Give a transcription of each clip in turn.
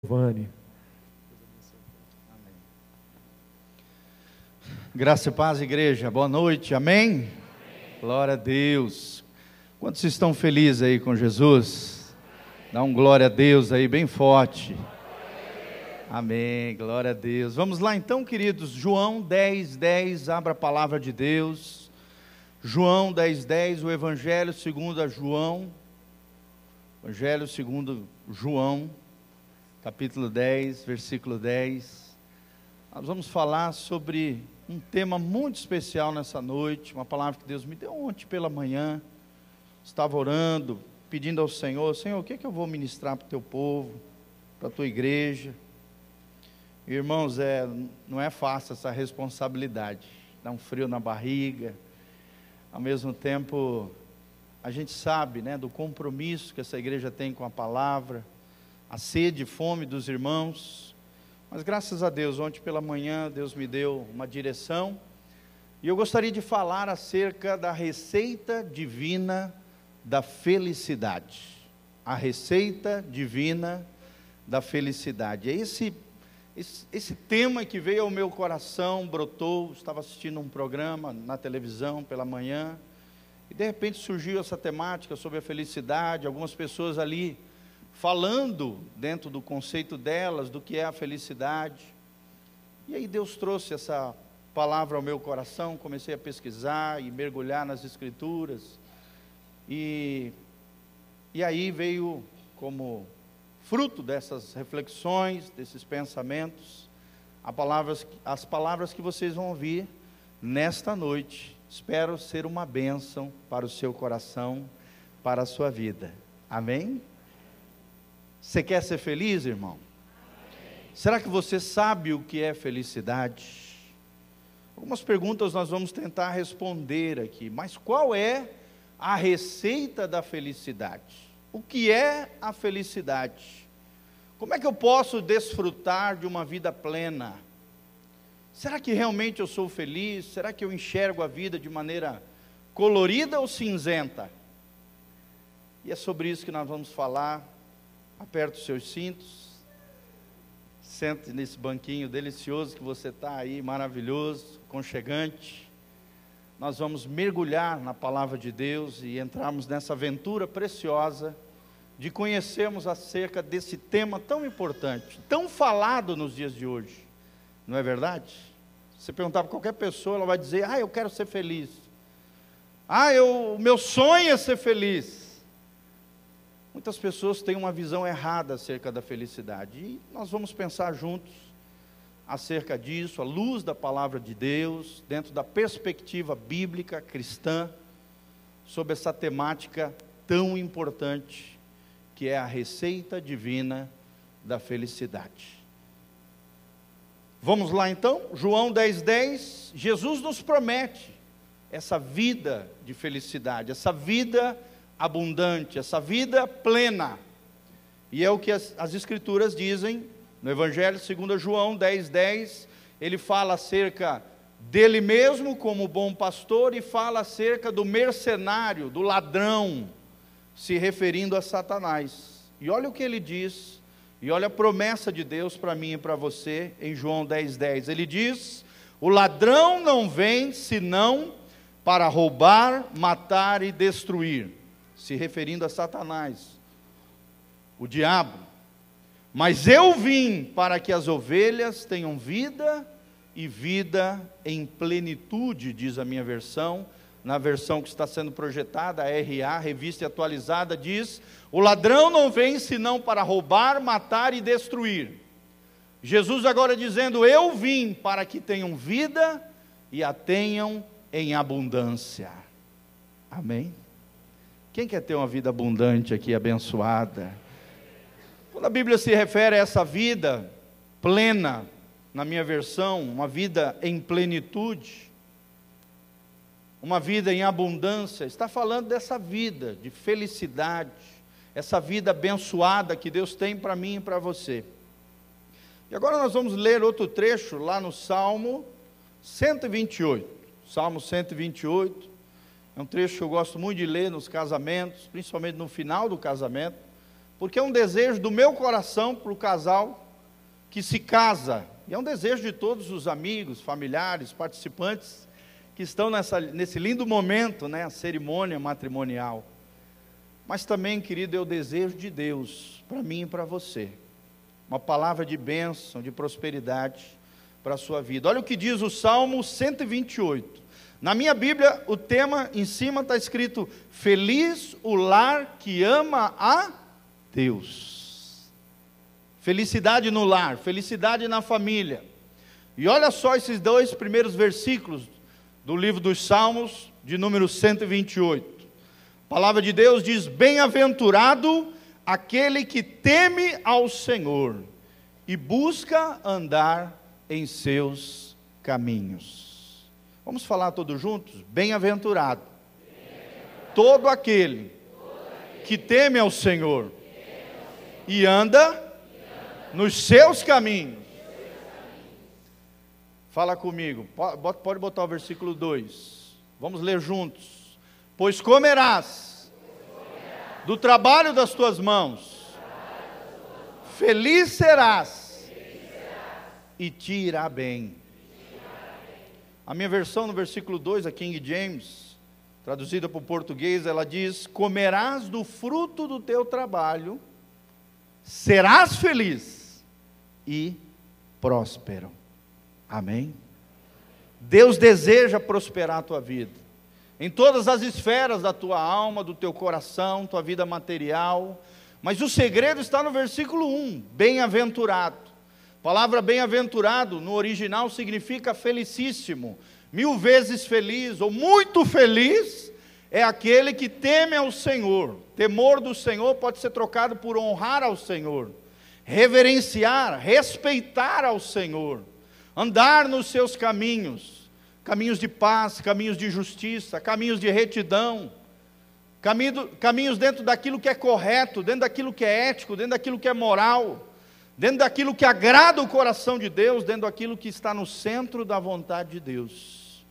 Giovanni. Graça e paz, igreja. Boa noite. Amém? Amém? Glória a Deus. Quantos estão felizes aí com Jesus? Dá um glória a Deus aí bem forte. Amém. Glória a Deus. Vamos lá então, queridos. João 10, 10. Abra a palavra de Deus. João 10, 10. O Evangelho segundo a João. Evangelho segundo João capítulo 10, versículo 10. Nós vamos falar sobre um tema muito especial nessa noite, uma palavra que Deus me deu ontem pela manhã. Estava orando, pedindo ao Senhor: Senhor, o que, é que eu vou ministrar para o teu povo, para a tua igreja? Irmãos, é, não é fácil essa responsabilidade, dá um frio na barriga, ao mesmo tempo, a gente sabe né, do compromisso que essa igreja tem com a palavra a sede e fome dos irmãos. Mas graças a Deus, ontem pela manhã, Deus me deu uma direção. E eu gostaria de falar acerca da receita divina da felicidade. A receita divina da felicidade. É esse, esse, esse tema que veio ao meu coração, brotou. Estava assistindo um programa na televisão pela manhã. E de repente surgiu essa temática sobre a felicidade. Algumas pessoas ali falando dentro do conceito delas do que é a felicidade. E aí Deus trouxe essa palavra ao meu coração, comecei a pesquisar e mergulhar nas escrituras. E e aí veio como fruto dessas reflexões, desses pensamentos, palavras, as palavras que vocês vão ouvir nesta noite. Espero ser uma bênção para o seu coração, para a sua vida. Amém? Você quer ser feliz, irmão? Será que você sabe o que é felicidade? Algumas perguntas nós vamos tentar responder aqui, mas qual é a receita da felicidade? O que é a felicidade? Como é que eu posso desfrutar de uma vida plena? Será que realmente eu sou feliz? Será que eu enxergo a vida de maneira colorida ou cinzenta? E é sobre isso que nós vamos falar aperte os seus cintos, sente nesse banquinho delicioso que você está aí, maravilhoso, conchegante. Nós vamos mergulhar na palavra de Deus e entrarmos nessa aventura preciosa de conhecermos acerca desse tema tão importante, tão falado nos dias de hoje. Não é verdade? Se perguntar para qualquer pessoa, ela vai dizer: Ah, eu quero ser feliz. Ah, o meu sonho é ser feliz. Muitas pessoas têm uma visão errada acerca da felicidade. E nós vamos pensar juntos acerca disso, à luz da palavra de Deus, dentro da perspectiva bíblica cristã, sobre essa temática tão importante, que é a receita divina da felicidade. Vamos lá então, João 10,10, 10, Jesus nos promete essa vida de felicidade, essa vida abundante, essa vida plena. E é o que as, as Escrituras dizem no Evangelho segundo João 10, 10, ele fala acerca dele mesmo como bom pastor e fala acerca do mercenário, do ladrão, se referindo a Satanás. E olha o que ele diz, e olha a promessa de Deus para mim e para você em João 10, 10. Ele diz: O ladrão não vem senão para roubar, matar e destruir se referindo a Satanás, o diabo. Mas eu vim para que as ovelhas tenham vida e vida em plenitude, diz a minha versão. Na versão que está sendo projetada, a RA, revista atualizada, diz: O ladrão não vem senão para roubar, matar e destruir. Jesus agora dizendo: Eu vim para que tenham vida e a tenham em abundância. Amém? Quem quer ter uma vida abundante aqui, abençoada? Quando a Bíblia se refere a essa vida plena, na minha versão, uma vida em plenitude, uma vida em abundância, está falando dessa vida de felicidade, essa vida abençoada que Deus tem para mim e para você. E agora nós vamos ler outro trecho lá no Salmo 128. Salmo 128. É um trecho que eu gosto muito de ler nos casamentos, principalmente no final do casamento, porque é um desejo do meu coração para o casal que se casa, e é um desejo de todos os amigos, familiares, participantes que estão nessa, nesse lindo momento, né, a cerimônia matrimonial. Mas também, querido, é o desejo de Deus para mim e para você. Uma palavra de bênção, de prosperidade para a sua vida. Olha o que diz o Salmo 128. Na minha Bíblia, o tema em cima está escrito: Feliz o lar que ama a Deus. Felicidade no lar, felicidade na família. E olha só esses dois primeiros versículos do livro dos Salmos, de número 128. A palavra de Deus diz: Bem-aventurado aquele que teme ao Senhor e busca andar em seus caminhos. Vamos falar todos juntos? Bem-aventurado. Todo aquele que teme ao Senhor e anda nos seus caminhos. Fala comigo, pode botar o versículo 2. Vamos ler juntos. Pois comerás do trabalho das tuas mãos, feliz serás e te irá bem. A minha versão no versículo 2, a King James, traduzida para o português, ela diz: Comerás do fruto do teu trabalho, serás feliz e próspero. Amém? Deus deseja prosperar a tua vida, em todas as esferas da tua alma, do teu coração, tua vida material, mas o segredo está no versículo 1: bem-aventurado. Palavra bem-aventurado no original significa felicíssimo, mil vezes feliz ou muito feliz é aquele que teme ao Senhor. Temor do Senhor pode ser trocado por honrar ao Senhor, reverenciar, respeitar ao Senhor, andar nos seus caminhos, caminhos de paz, caminhos de justiça, caminhos de retidão, caminhos dentro daquilo que é correto, dentro daquilo que é ético, dentro daquilo que é moral dentro daquilo que agrada o coração de Deus, dentro daquilo que está no centro da vontade de Deus.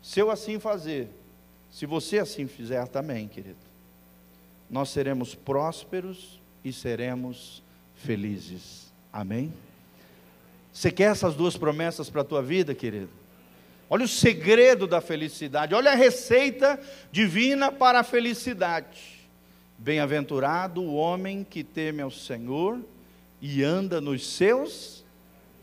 Se eu assim fazer, se você assim fizer também, querido, nós seremos prósperos e seremos felizes. Amém? Você quer essas duas promessas para a tua vida, querido? Olha o segredo da felicidade, olha a receita divina para a felicidade. Bem-aventurado o homem que teme ao Senhor e anda nos seus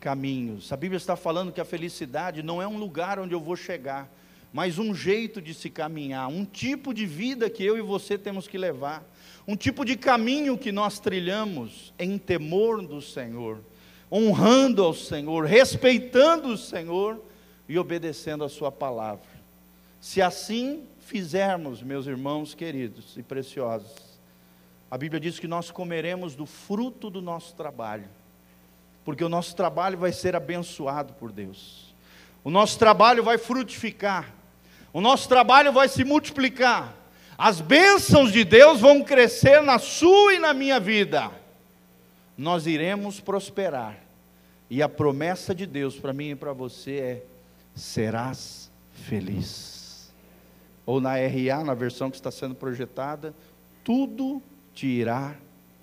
caminhos. A Bíblia está falando que a felicidade não é um lugar onde eu vou chegar, mas um jeito de se caminhar, um tipo de vida que eu e você temos que levar, um tipo de caminho que nós trilhamos em temor do Senhor, honrando ao Senhor, respeitando o Senhor e obedecendo a Sua palavra. Se assim fizermos, meus irmãos queridos e preciosos, a Bíblia diz que nós comeremos do fruto do nosso trabalho, porque o nosso trabalho vai ser abençoado por Deus, o nosso trabalho vai frutificar, o nosso trabalho vai se multiplicar, as bênçãos de Deus vão crescer na sua e na minha vida, nós iremos prosperar, e a promessa de Deus para mim e para você é: serás feliz. Ou na RA, na versão que está sendo projetada, tudo te irá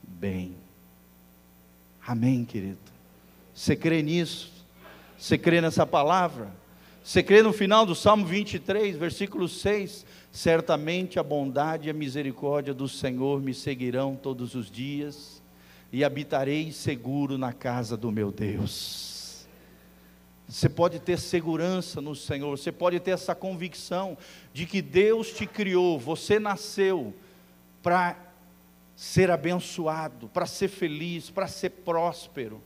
bem. Amém, querido? Você crê nisso? Você crê nessa palavra? Você crê no final do Salmo 23, versículo 6? Certamente a bondade e a misericórdia do Senhor me seguirão todos os dias, e habitarei seguro na casa do meu Deus. Você pode ter segurança no Senhor, você pode ter essa convicção de que Deus te criou, você nasceu para ser abençoado, para ser feliz, para ser próspero.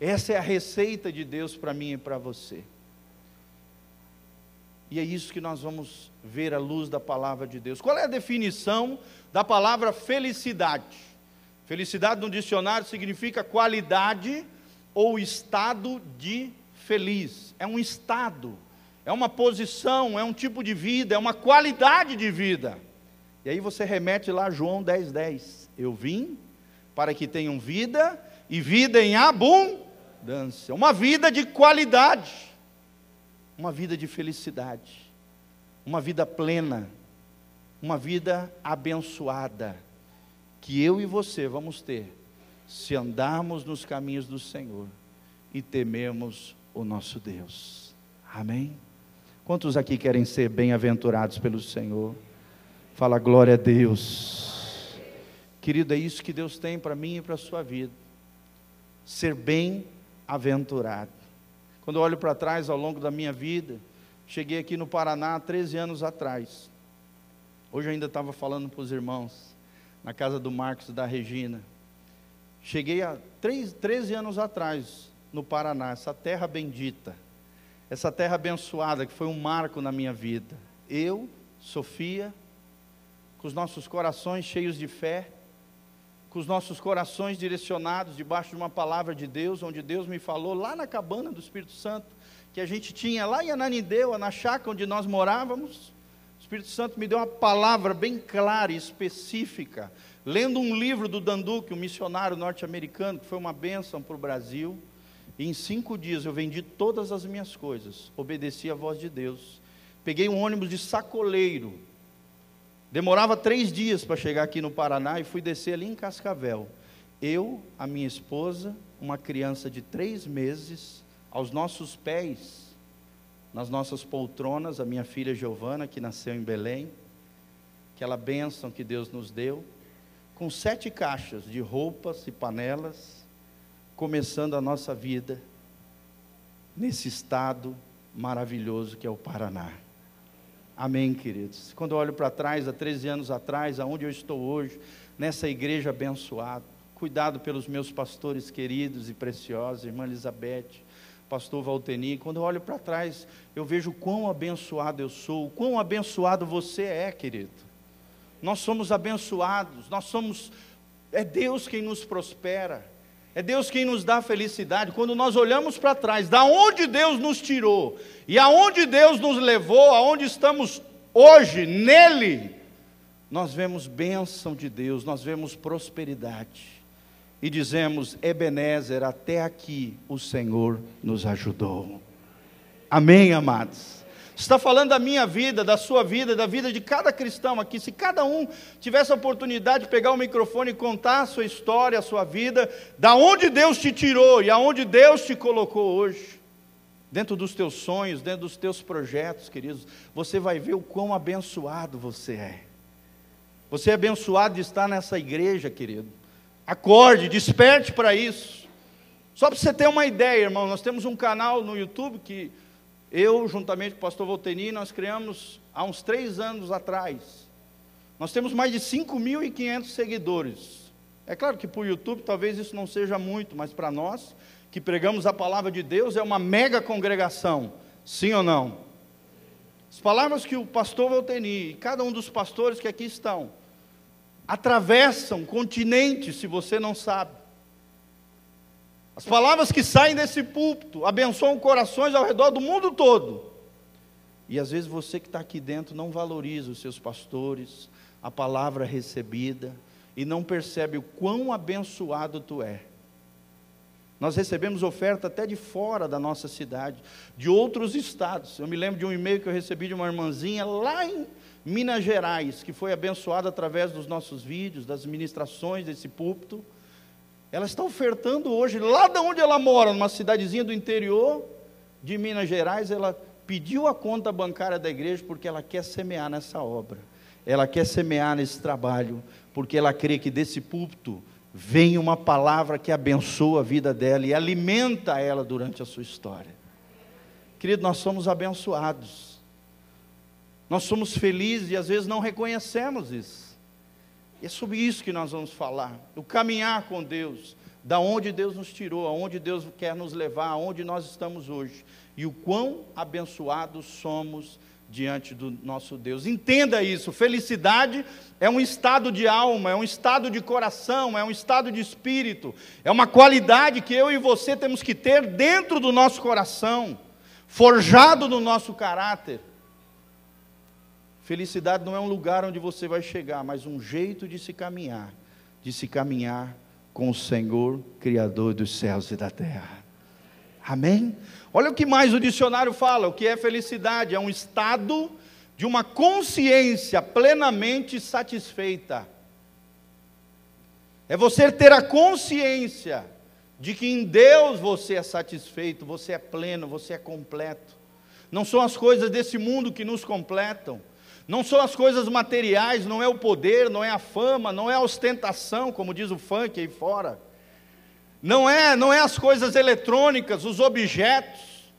Essa é a receita de Deus para mim e para você. E é isso que nós vamos ver à luz da palavra de Deus. Qual é a definição da palavra felicidade? Felicidade no dicionário significa qualidade ou estado de feliz. É um estado, é uma posição, é um tipo de vida, é uma qualidade de vida. E aí você remete lá João 10, 10. Eu vim para que tenham vida e vida em abundância. Uma vida de qualidade, uma vida de felicidade, uma vida plena, uma vida abençoada. que eu e você vamos ter se andarmos nos caminhos do Senhor e tememos o nosso Deus. Amém? Quantos aqui querem ser bem-aventurados pelo Senhor? Fala glória a Deus. Querido, é isso que Deus tem para mim e para a sua vida. Ser bem-aventurado. Quando eu olho para trás ao longo da minha vida, cheguei aqui no Paraná há 13 anos atrás. Hoje eu ainda estava falando para os irmãos, na casa do Marcos e da Regina. Cheguei há 3, 13 anos atrás no Paraná, essa terra bendita, essa terra abençoada que foi um marco na minha vida. Eu, Sofia, com os nossos corações cheios de fé, com os nossos corações direcionados debaixo de uma palavra de Deus, onde Deus me falou lá na cabana do Espírito Santo, que a gente tinha lá em Ananindeua, na chácara onde nós morávamos. O Espírito Santo me deu uma palavra bem clara e específica, lendo um livro do Danduque, um missionário norte-americano, que foi uma bênção para o Brasil. E em cinco dias eu vendi todas as minhas coisas, obedeci à voz de Deus. Peguei um ônibus de sacoleiro, Demorava três dias para chegar aqui no Paraná e fui descer ali em Cascavel. Eu, a minha esposa, uma criança de três meses, aos nossos pés, nas nossas poltronas, a minha filha Giovana, que nasceu em Belém, aquela bênção que Deus nos deu, com sete caixas de roupas e panelas, começando a nossa vida nesse estado maravilhoso que é o Paraná. Amém, queridos. Quando eu olho para trás, há 13 anos atrás, aonde eu estou hoje, nessa igreja abençoada, cuidado pelos meus pastores queridos e preciosos, irmã Elizabeth, pastor Valteni, quando eu olho para trás, eu vejo quão abençoado eu sou, quão abençoado você é, querido. Nós somos abençoados, nós somos, é Deus quem nos prospera, é Deus quem nos dá felicidade. Quando nós olhamos para trás, da onde Deus nos tirou e aonde Deus nos levou, aonde estamos hoje, nele, nós vemos bênção de Deus, nós vemos prosperidade. E dizemos, Ebenezer, até aqui o Senhor nos ajudou. Amém, amados está falando da minha vida, da sua vida, da vida de cada cristão aqui. Se cada um tivesse a oportunidade de pegar o microfone e contar a sua história, a sua vida, da onde Deus te tirou e aonde Deus te colocou hoje, dentro dos teus sonhos, dentro dos teus projetos, queridos, você vai ver o quão abençoado você é. Você é abençoado de estar nessa igreja, querido. Acorde, desperte para isso. Só para você ter uma ideia, irmão, nós temos um canal no YouTube que eu, juntamente com o pastor Volteni, nós criamos há uns três anos atrás. Nós temos mais de 5.500 seguidores. É claro que para o YouTube talvez isso não seja muito, mas para nós, que pregamos a palavra de Deus, é uma mega congregação. Sim ou não? As palavras que o pastor Volteni e cada um dos pastores que aqui estão atravessam continentes, se você não sabe. As palavras que saem desse púlpito abençoam corações ao redor do mundo todo. E às vezes você que está aqui dentro não valoriza os seus pastores, a palavra recebida, e não percebe o quão abençoado tu é. Nós recebemos oferta até de fora da nossa cidade, de outros estados. Eu me lembro de um e-mail que eu recebi de uma irmãzinha lá em Minas Gerais, que foi abençoada através dos nossos vídeos, das ministrações desse púlpito. Ela está ofertando hoje, lá de onde ela mora, numa cidadezinha do interior de Minas Gerais, ela pediu a conta bancária da igreja porque ela quer semear nessa obra. Ela quer semear nesse trabalho, porque ela crê que desse púlpito vem uma palavra que abençoa a vida dela e alimenta ela durante a sua história. Querido, nós somos abençoados. Nós somos felizes e às vezes não reconhecemos isso. E é sobre isso que nós vamos falar. O caminhar com Deus, da onde Deus nos tirou, aonde Deus quer nos levar, aonde nós estamos hoje. E o quão abençoados somos diante do nosso Deus. Entenda isso. Felicidade é um estado de alma, é um estado de coração, é um estado de espírito. É uma qualidade que eu e você temos que ter dentro do nosso coração, forjado no nosso caráter. Felicidade não é um lugar onde você vai chegar, mas um jeito de se caminhar, de se caminhar com o Senhor, Criador dos céus e da terra. Amém? Olha o que mais o dicionário fala: o que é felicidade? É um estado de uma consciência plenamente satisfeita. É você ter a consciência de que em Deus você é satisfeito, você é pleno, você é completo. Não são as coisas desse mundo que nos completam. Não são as coisas materiais, não é o poder, não é a fama, não é a ostentação, como diz o funk aí fora. Não é, não é as coisas eletrônicas, os objetos.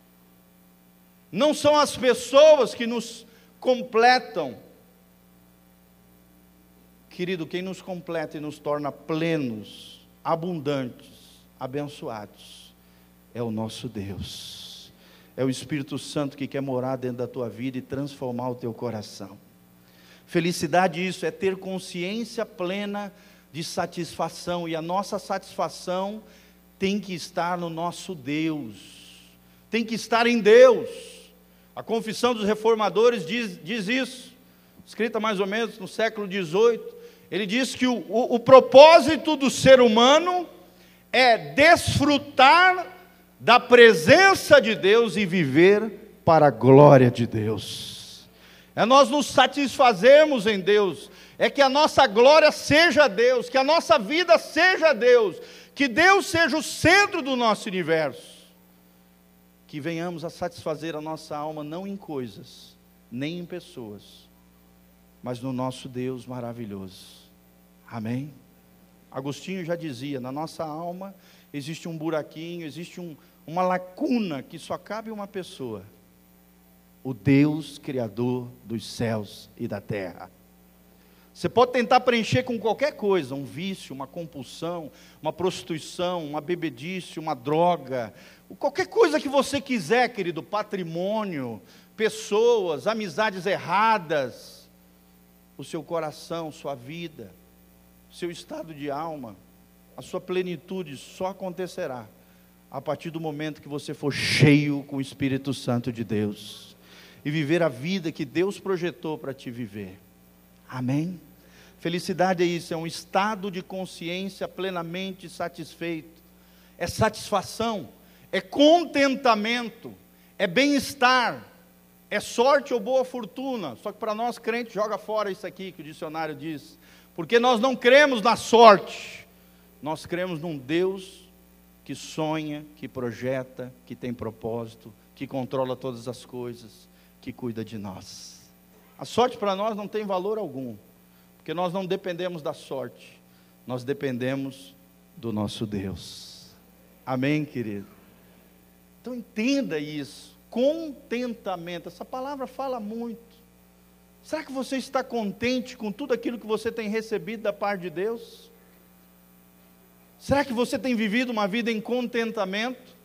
Não são as pessoas que nos completam. Querido, quem nos completa e nos torna plenos, abundantes, abençoados, é o nosso Deus. É o Espírito Santo que quer morar dentro da tua vida e transformar o teu coração. Felicidade, isso é ter consciência plena de satisfação, e a nossa satisfação tem que estar no nosso Deus, tem que estar em Deus. A confissão dos reformadores diz, diz isso, escrita mais ou menos no século XVIII. Ele diz que o, o, o propósito do ser humano é desfrutar da presença de Deus e viver para a glória de Deus. É nós nos satisfazermos em Deus, é que a nossa glória seja Deus, que a nossa vida seja Deus, que Deus seja o centro do nosso universo que venhamos a satisfazer a nossa alma não em coisas, nem em pessoas, mas no nosso Deus maravilhoso. Amém? Agostinho já dizia: na nossa alma existe um buraquinho, existe um, uma lacuna que só cabe uma pessoa: o Deus Criador dos céus e da terra. Você pode tentar preencher com qualquer coisa, um vício, uma compulsão, uma prostituição, uma bebedice, uma droga, qualquer coisa que você quiser, querido, patrimônio, pessoas, amizades erradas, o seu coração, sua vida, seu estado de alma, a sua plenitude só acontecerá a partir do momento que você for cheio com o Espírito Santo de Deus e viver a vida que Deus projetou para te viver. Amém? Felicidade é isso, é um estado de consciência plenamente satisfeito, é satisfação, é contentamento, é bem-estar, é sorte ou boa fortuna. Só que para nós crentes, joga fora isso aqui que o dicionário diz, porque nós não cremos na sorte, nós cremos num Deus que sonha, que projeta, que tem propósito, que controla todas as coisas, que cuida de nós. A sorte para nós não tem valor algum, porque nós não dependemos da sorte, nós dependemos do nosso Deus. Amém, querido? Então entenda isso. Contentamento, essa palavra fala muito. Será que você está contente com tudo aquilo que você tem recebido da parte de Deus? Será que você tem vivido uma vida em contentamento?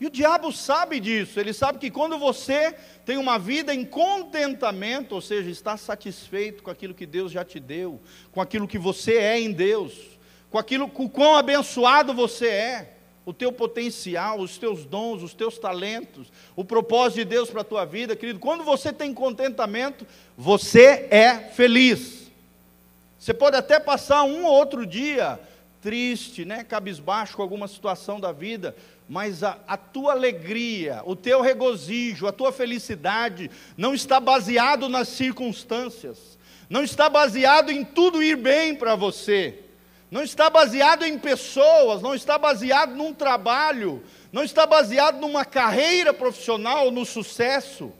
E o diabo sabe disso, ele sabe que quando você tem uma vida em contentamento, ou seja, está satisfeito com aquilo que Deus já te deu, com aquilo que você é em Deus, com aquilo com quão abençoado você é, o teu potencial, os teus dons, os teus talentos, o propósito de Deus para a tua vida, querido, quando você tem contentamento, você é feliz. Você pode até passar um ou outro dia triste, né, cabisbaixo com alguma situação da vida, mas a, a, tua alegria, o teu regozijo, a tua felicidade não está baseado nas circunstâncias, não está baseado em tudo ir bem para você, não está baseado em pessoas, não está baseado num trabalho, não está baseado numa carreira profissional, no sucesso.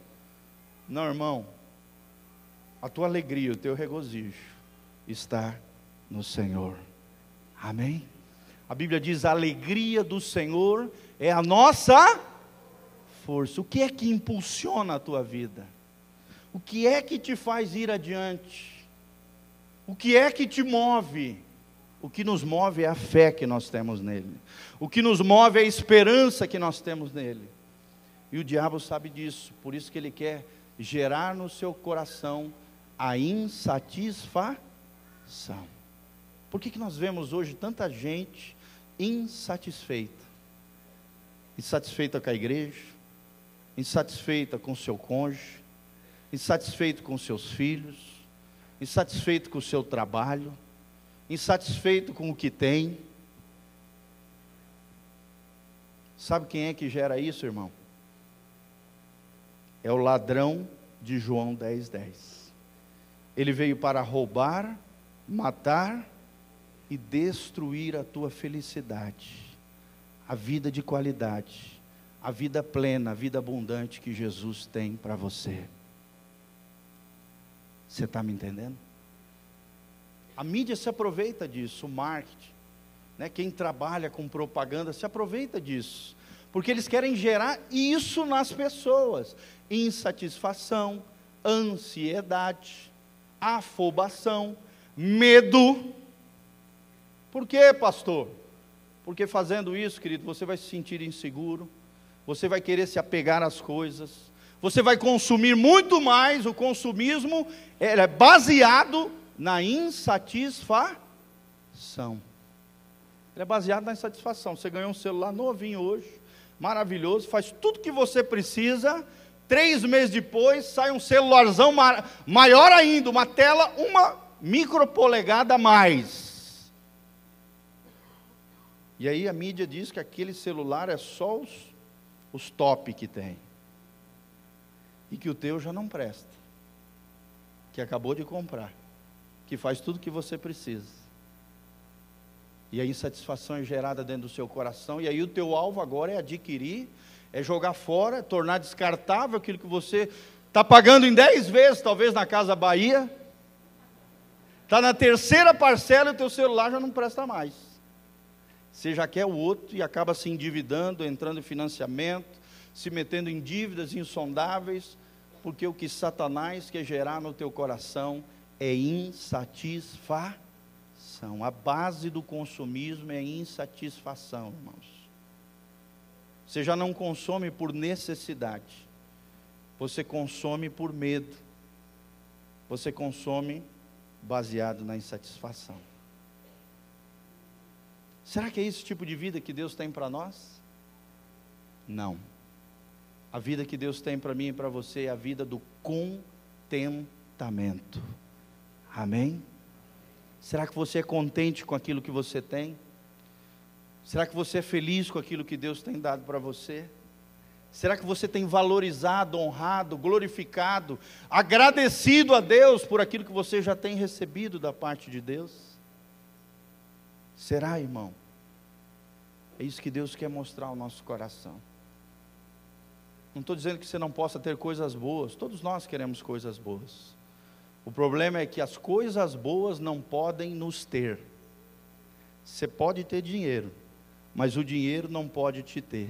Não, irmão, a tua alegria, o teu regozijo está no Senhor. Amém? A Bíblia diz: a alegria do Senhor é a nossa força. O que é que impulsiona a tua vida? O que é que te faz ir adiante? O que é que te move? O que nos move é a fé que nós temos nele. O que nos move é a esperança que nós temos nele. E o diabo sabe disso, por isso que ele quer gerar no seu coração a insatisfação. Por que, que nós vemos hoje tanta gente insatisfeita? Insatisfeita com a igreja, insatisfeita com seu cônjuge, insatisfeito com seus filhos, insatisfeito com o seu trabalho, insatisfeito com o que tem. Sabe quem é que gera isso, irmão? É o ladrão de João 10, 10. Ele veio para roubar, matar e destruir a tua felicidade, a vida de qualidade, a vida plena, a vida abundante que Jesus tem para você. Você está me entendendo? A mídia se aproveita disso, o marketing. Né? Quem trabalha com propaganda se aproveita disso. Porque eles querem gerar isso nas pessoas: insatisfação, ansiedade, afobação, medo. Por quê, pastor? Porque fazendo isso, querido, você vai se sentir inseguro, você vai querer se apegar às coisas, você vai consumir muito mais. O consumismo é baseado na insatisfação. Ele é baseado na insatisfação. Você ganhou um celular novinho hoje, maravilhoso, faz tudo que você precisa. Três meses depois, sai um celularzão maior ainda, uma tela, uma micro polegada a mais. E aí a mídia diz que aquele celular é só os, os top que tem. E que o teu já não presta. Que acabou de comprar que faz tudo o que você precisa. E a insatisfação é gerada dentro do seu coração, e aí o teu alvo agora é adquirir, é jogar fora, tornar descartável aquilo que você está pagando em 10 vezes, talvez na Casa Bahia. Está na terceira parcela e o teu celular já não presta mais. Você já quer o outro e acaba se endividando, entrando em financiamento, se metendo em dívidas insondáveis, porque o que Satanás quer gerar no teu coração é insatisfação. A base do consumismo é insatisfação, irmãos. Você já não consome por necessidade, você consome por medo, você consome baseado na insatisfação. Será que é esse tipo de vida que Deus tem para nós? Não. A vida que Deus tem para mim e para você é a vida do contentamento. Amém? Será que você é contente com aquilo que você tem? Será que você é feliz com aquilo que Deus tem dado para você? Será que você tem valorizado, honrado, glorificado, agradecido a Deus por aquilo que você já tem recebido da parte de Deus? Será, irmão? É isso que Deus quer mostrar ao nosso coração. Não estou dizendo que você não possa ter coisas boas, todos nós queremos coisas boas. O problema é que as coisas boas não podem nos ter. Você pode ter dinheiro, mas o dinheiro não pode te ter.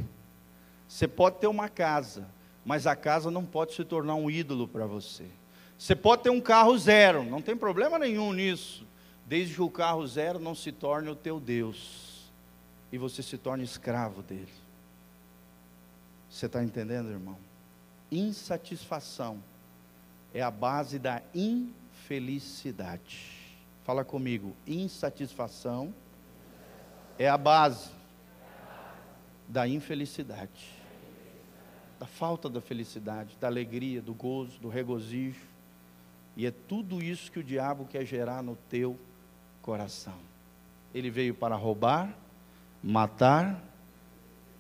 Você pode ter uma casa, mas a casa não pode se tornar um ídolo para você. Você pode ter um carro zero, não tem problema nenhum nisso, desde que o carro zero não se torne o teu Deus e você se torne escravo dele. Você está entendendo, irmão? Insatisfação é a base da infelicidade. Fala comigo, insatisfação é a base da infelicidade, da falta da felicidade, da alegria, do gozo, do regozijo. E é tudo isso que o diabo quer gerar no teu coração. Ele veio para roubar, matar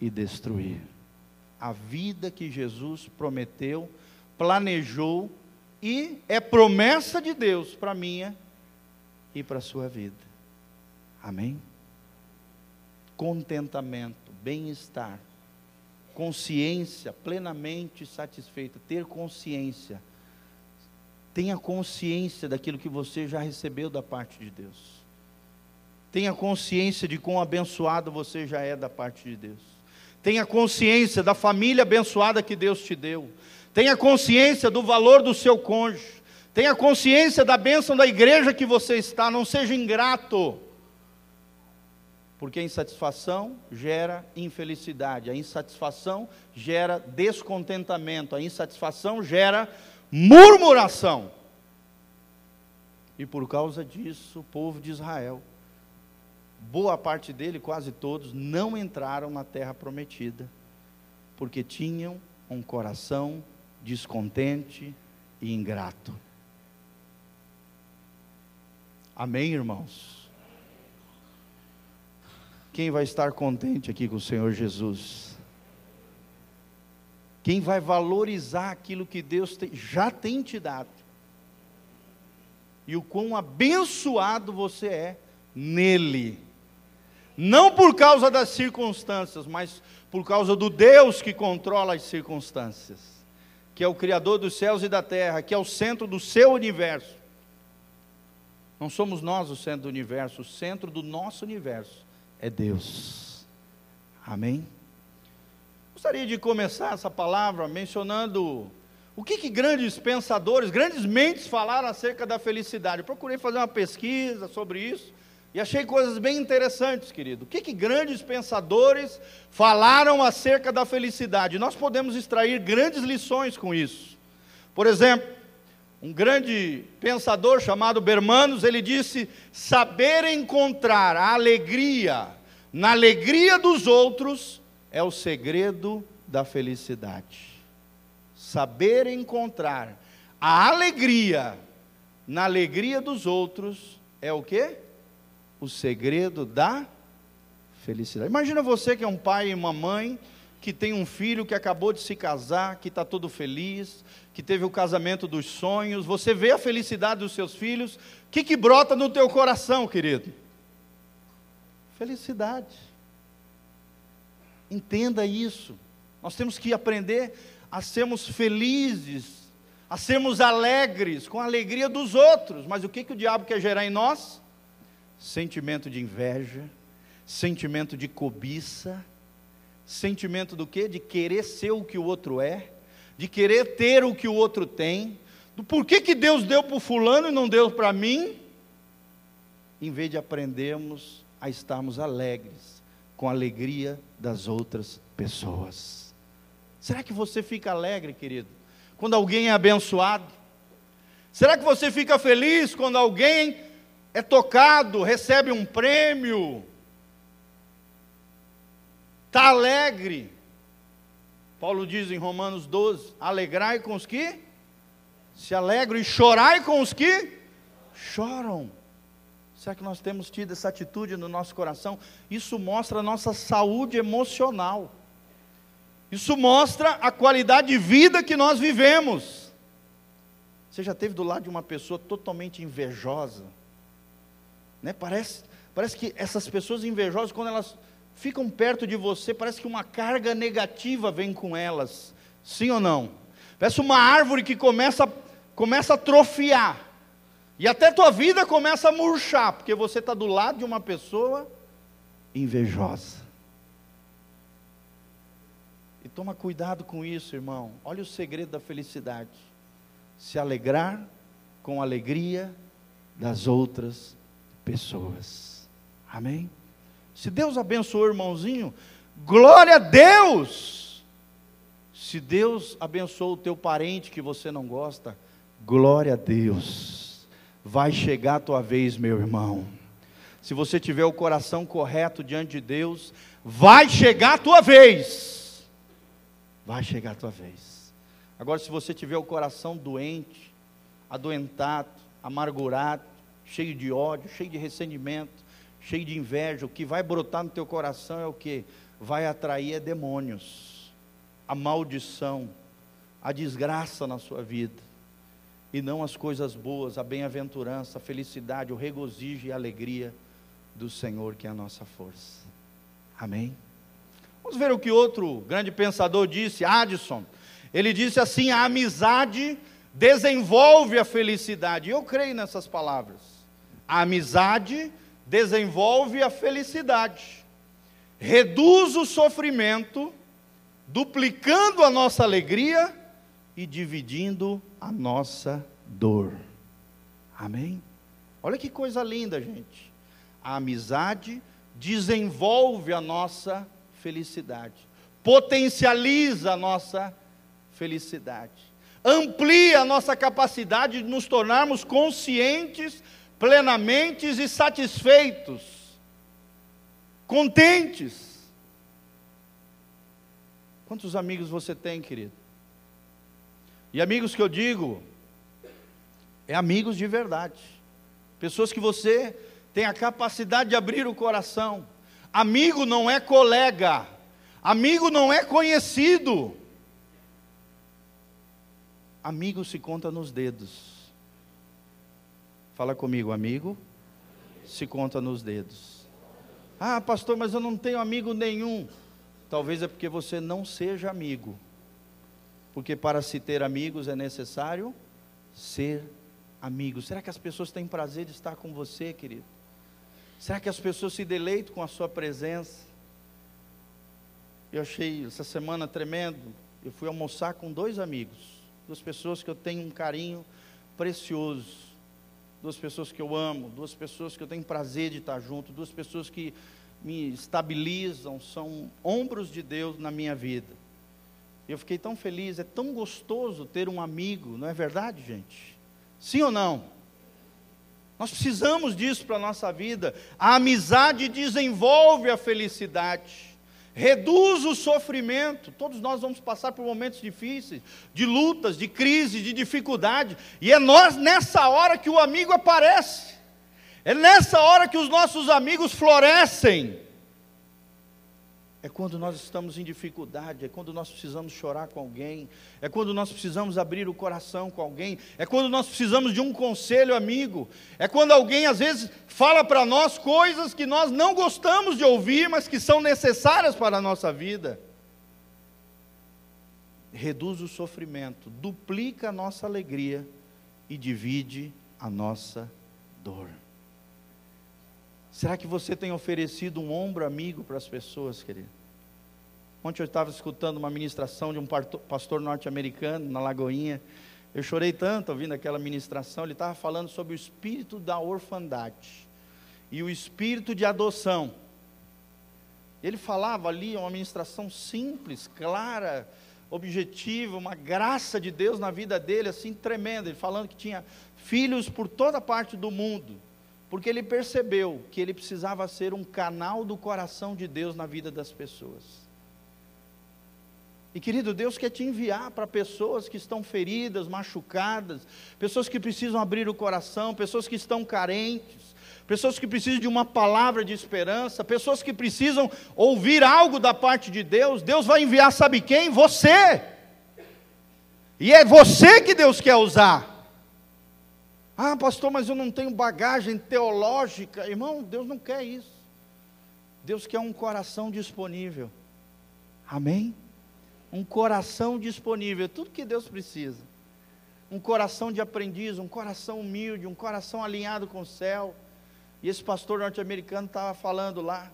e destruir. A vida que Jesus prometeu, planejou e é promessa de Deus para minha e para a sua vida. Amém? Contentamento, bem-estar, consciência plenamente satisfeita, ter consciência. Tenha consciência daquilo que você já recebeu da parte de Deus. Tenha consciência de quão abençoado você já é da parte de Deus. Tenha consciência da família abençoada que Deus te deu. Tenha consciência do valor do seu cônjuge. Tenha consciência da bênção da igreja que você está. Não seja ingrato. Porque a insatisfação gera infelicidade, a insatisfação gera descontentamento, a insatisfação gera murmuração. E por causa disso, o povo de Israel, boa parte dele, quase todos, não entraram na terra prometida, porque tinham um coração descontente e ingrato. Amém, irmãos? Quem vai estar contente aqui com o Senhor Jesus? Quem vai valorizar aquilo que Deus já tem te dado? E o quão abençoado você é nele. Não por causa das circunstâncias, mas por causa do Deus que controla as circunstâncias, que é o Criador dos céus e da terra, que é o centro do seu universo. Não somos nós o centro do universo, o centro do nosso universo é Deus. Amém? Gostaria de começar essa palavra mencionando o que, que, grandes pensadores, grandes mentes falaram acerca da felicidade? Eu procurei fazer uma pesquisa sobre isso e achei coisas bem interessantes, querido. O que, que grandes pensadores falaram acerca da felicidade? Nós podemos extrair grandes lições com isso. Por exemplo, um grande pensador chamado Bermanos, ele disse: saber encontrar a alegria na alegria dos outros é o segredo da felicidade saber encontrar a alegria na alegria dos outros é o que? O segredo da felicidade. Imagina você que é um pai e uma mãe que tem um filho que acabou de se casar, que está todo feliz, que teve o casamento dos sonhos, você vê a felicidade dos seus filhos, o que, que brota no teu coração, querido? Felicidade. Entenda isso. Nós temos que aprender a sermos felizes, a sermos alegres com a alegria dos outros. Mas o que, que o diabo quer gerar em nós? Sentimento de inveja, sentimento de cobiça, sentimento do quê? De querer ser o que o outro é, de querer ter o que o outro tem, do porquê que Deus deu para o fulano e não deu para mim, em vez de aprendermos a estarmos alegres com a alegria das outras pessoas. Será que você fica alegre, querido, quando alguém é abençoado? Será que você fica feliz quando alguém é tocado, recebe um prêmio? Está alegre? Paulo diz em Romanos 12: alegrai com os que se alegram e chorai com os que choram. Será que nós temos tido essa atitude no nosso coração? Isso mostra a nossa saúde emocional. Isso mostra a qualidade de vida que nós vivemos. Você já teve do lado de uma pessoa totalmente invejosa? Né? Parece, parece que essas pessoas invejosas, quando elas ficam perto de você, parece que uma carga negativa vem com elas. Sim ou não? Parece uma árvore que começa, começa a atrofiar. E até tua vida começa a murchar, porque você está do lado de uma pessoa invejosa. E toma cuidado com isso, irmão. Olha o segredo da felicidade: se alegrar com a alegria das outras pessoas. Amém? Se Deus abençoou o irmãozinho, glória a Deus! Se Deus abençoou o teu parente que você não gosta, glória a Deus. Vai chegar a tua vez, meu irmão. Se você tiver o coração correto diante de Deus, vai chegar a tua vez vai chegar a tua vez. Agora, se você tiver o coração doente, adoentado, amargurado, cheio de ódio, cheio de ressentimento, cheio de inveja, o que vai brotar no teu coração é o que? Vai atrair é demônios, a maldição, a desgraça na sua vida, e não as coisas boas, a bem-aventurança, a felicidade, o regozijo e a alegria do Senhor, que é a nossa força. Amém? Vamos ver o que outro grande pensador disse, Addison. Ele disse assim: a amizade desenvolve a felicidade. Eu creio nessas palavras. A amizade desenvolve a felicidade, reduz o sofrimento, duplicando a nossa alegria e dividindo a nossa dor. Amém? Olha que coisa linda, gente. A amizade desenvolve a nossa felicidade, potencializa a nossa felicidade, amplia a nossa capacidade de nos tornarmos conscientes, plenamente e satisfeitos, contentes. Quantos amigos você tem, querido? E amigos que eu digo, é amigos de verdade. Pessoas que você tem a capacidade de abrir o coração, Amigo não é colega, amigo não é conhecido. Amigo se conta nos dedos. Fala comigo, amigo se conta nos dedos. Ah, pastor, mas eu não tenho amigo nenhum. Talvez é porque você não seja amigo. Porque para se ter amigos é necessário ser amigo. Será que as pessoas têm prazer de estar com você, querido? Será que as pessoas se deleitam com a sua presença? Eu achei essa semana tremendo. Eu fui almoçar com dois amigos, duas pessoas que eu tenho um carinho precioso, duas pessoas que eu amo, duas pessoas que eu tenho prazer de estar junto, duas pessoas que me estabilizam, são ombros de Deus na minha vida. Eu fiquei tão feliz, é tão gostoso ter um amigo, não é verdade, gente? Sim ou não? Nós precisamos disso para a nossa vida. A amizade desenvolve a felicidade reduz o sofrimento. Todos nós vamos passar por momentos difíceis, de lutas, de crise, de dificuldade, e é nós nessa hora que o amigo aparece. É nessa hora que os nossos amigos florescem é quando nós estamos em dificuldade, é quando nós precisamos chorar com alguém, é quando nós precisamos abrir o coração com alguém, é quando nós precisamos de um conselho amigo, é quando alguém às vezes fala para nós coisas que nós não gostamos de ouvir, mas que são necessárias para a nossa vida. Reduz o sofrimento, duplica a nossa alegria e divide a nossa dor. Será que você tem oferecido um ombro amigo para as pessoas, querido? Ontem eu estava escutando uma ministração de um pastor norte-americano na Lagoinha. Eu chorei tanto ouvindo aquela ministração. Ele estava falando sobre o espírito da orfandade e o espírito de adoção. Ele falava ali uma ministração simples, clara, objetiva, uma graça de Deus na vida dele, assim tremenda. Ele falando que tinha filhos por toda parte do mundo porque ele percebeu que ele precisava ser um canal do coração de Deus na vida das pessoas. E querido, Deus quer te enviar para pessoas que estão feridas, machucadas, pessoas que precisam abrir o coração, pessoas que estão carentes, pessoas que precisam de uma palavra de esperança, pessoas que precisam ouvir algo da parte de Deus. Deus vai enviar, sabe quem? Você. E é você que Deus quer usar. Ah, pastor, mas eu não tenho bagagem teológica. Irmão, Deus não quer isso. Deus quer um coração disponível. Amém? Um coração disponível, tudo que Deus precisa. Um coração de aprendiz, um coração humilde, um coração alinhado com o céu. E esse pastor norte-americano estava falando lá,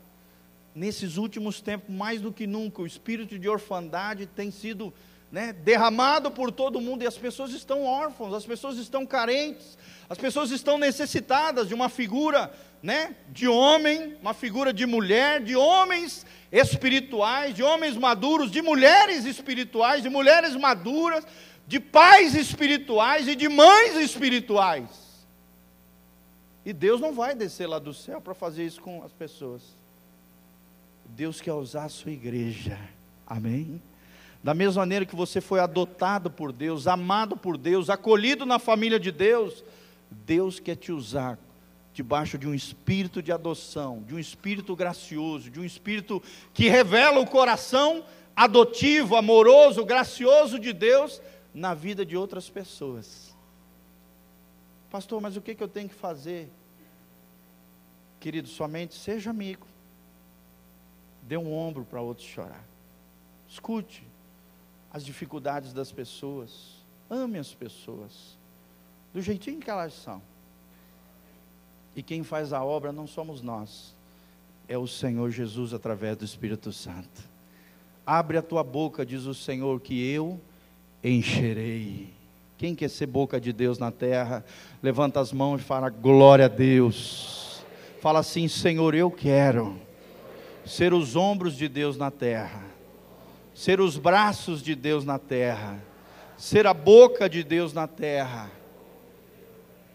nesses últimos tempos, mais do que nunca, o espírito de orfandade tem sido né, derramado por todo mundo e as pessoas estão órfãos, as pessoas estão carentes, as pessoas estão necessitadas de uma figura, né, de homem, uma figura de mulher, de homens espirituais, de homens maduros, de mulheres espirituais, de mulheres maduras, de pais espirituais e de mães espirituais. E Deus não vai descer lá do céu para fazer isso com as pessoas. Deus quer usar a sua igreja. Amém? Da mesma maneira que você foi adotado por Deus, amado por Deus, acolhido na família de Deus, Deus quer te usar debaixo de um espírito de adoção, de um espírito gracioso, de um espírito que revela o coração adotivo, amoroso, gracioso de Deus na vida de outras pessoas. Pastor, mas o que, que eu tenho que fazer? Querido, somente seja amigo. Dê um ombro para outros chorar. Escute as dificuldades das pessoas. Ame as pessoas. Do jeitinho que elas são. E quem faz a obra não somos nós, é o Senhor Jesus através do Espírito Santo. Abre a tua boca, diz o Senhor, que eu encherei. Quem quer ser boca de Deus na terra, levanta as mãos e fala glória a Deus. Fala assim, Senhor, eu quero ser os ombros de Deus na terra, ser os braços de Deus na terra, ser a boca de Deus na terra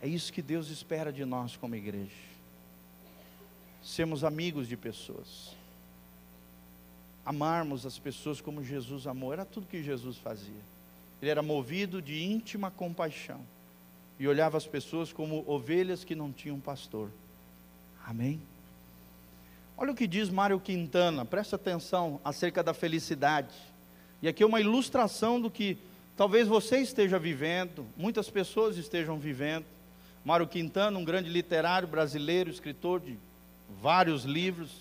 é isso que Deus espera de nós como igreja. Sermos amigos de pessoas. Amarmos as pessoas como Jesus amou. Era tudo que Jesus fazia. Ele era movido de íntima compaixão. E olhava as pessoas como ovelhas que não tinham pastor. Amém? Olha o que diz Mário Quintana, presta atenção acerca da felicidade. E aqui é uma ilustração do que talvez você esteja vivendo, muitas pessoas estejam vivendo Mário Quintana, um grande literário brasileiro, escritor de vários livros.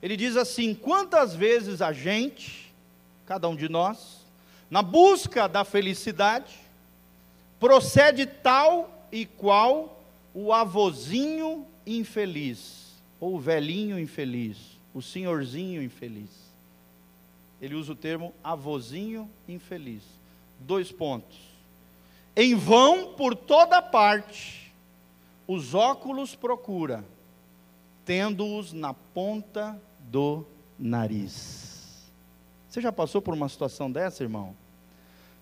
Ele diz assim: quantas vezes a gente, cada um de nós, na busca da felicidade, procede tal e qual o avozinho infeliz, ou o velhinho infeliz, o senhorzinho infeliz. Ele usa o termo avozinho infeliz. Dois pontos. Em vão, por toda parte, os óculos procura, tendo-os na ponta do nariz. Você já passou por uma situação dessa, irmão?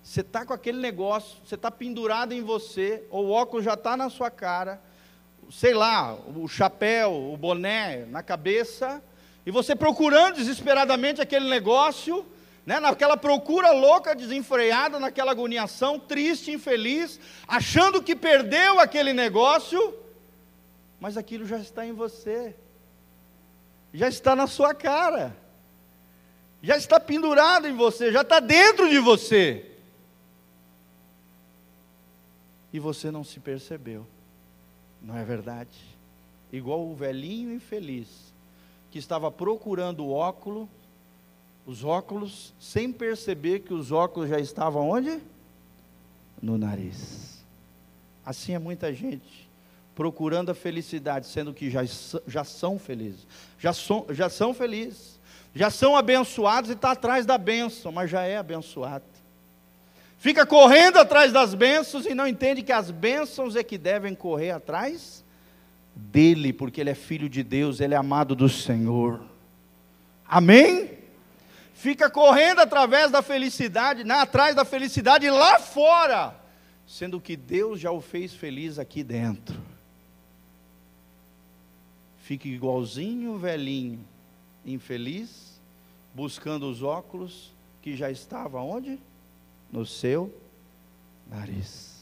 Você está com aquele negócio, você está pendurado em você, ou o óculos já está na sua cara, sei lá, o chapéu, o boné na cabeça, e você procurando desesperadamente aquele negócio, né, naquela procura louca, desenfreada, naquela agoniação, triste, infeliz, achando que perdeu aquele negócio, mas aquilo já está em você, já está na sua cara, já está pendurado em você, já está dentro de você e você não se percebeu. Não é verdade? Igual o velhinho infeliz que estava procurando o óculo, os óculos, sem perceber que os óculos já estavam onde? No nariz. Assim é muita gente procurando a felicidade, sendo que já, já são felizes, já, são, já são felizes, já são abençoados e está atrás da bênção, mas já é abençoado fica correndo atrás das bênçãos e não entende que as bênçãos é que devem correr atrás dele, porque ele é filho de Deus, ele é amado do Senhor. Amém? Fica correndo através da felicidade, né, atrás da felicidade lá fora, sendo que Deus já o fez feliz aqui dentro. Fica igualzinho velhinho, infeliz, buscando os óculos que já estava onde? No seu nariz.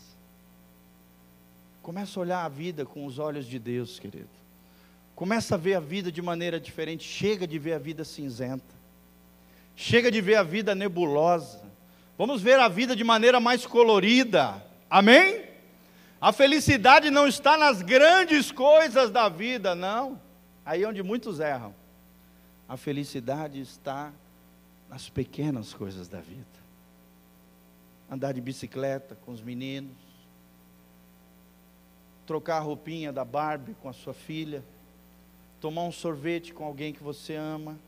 Começa a olhar a vida com os olhos de Deus, querido. Começa a ver a vida de maneira diferente. Chega de ver a vida cinzenta. Chega de ver a vida nebulosa. Vamos ver a vida de maneira mais colorida. Amém? A felicidade não está nas grandes coisas da vida, não. Aí é onde muitos erram. A felicidade está nas pequenas coisas da vida andar de bicicleta com os meninos, trocar a roupinha da Barbie com a sua filha, tomar um sorvete com alguém que você ama,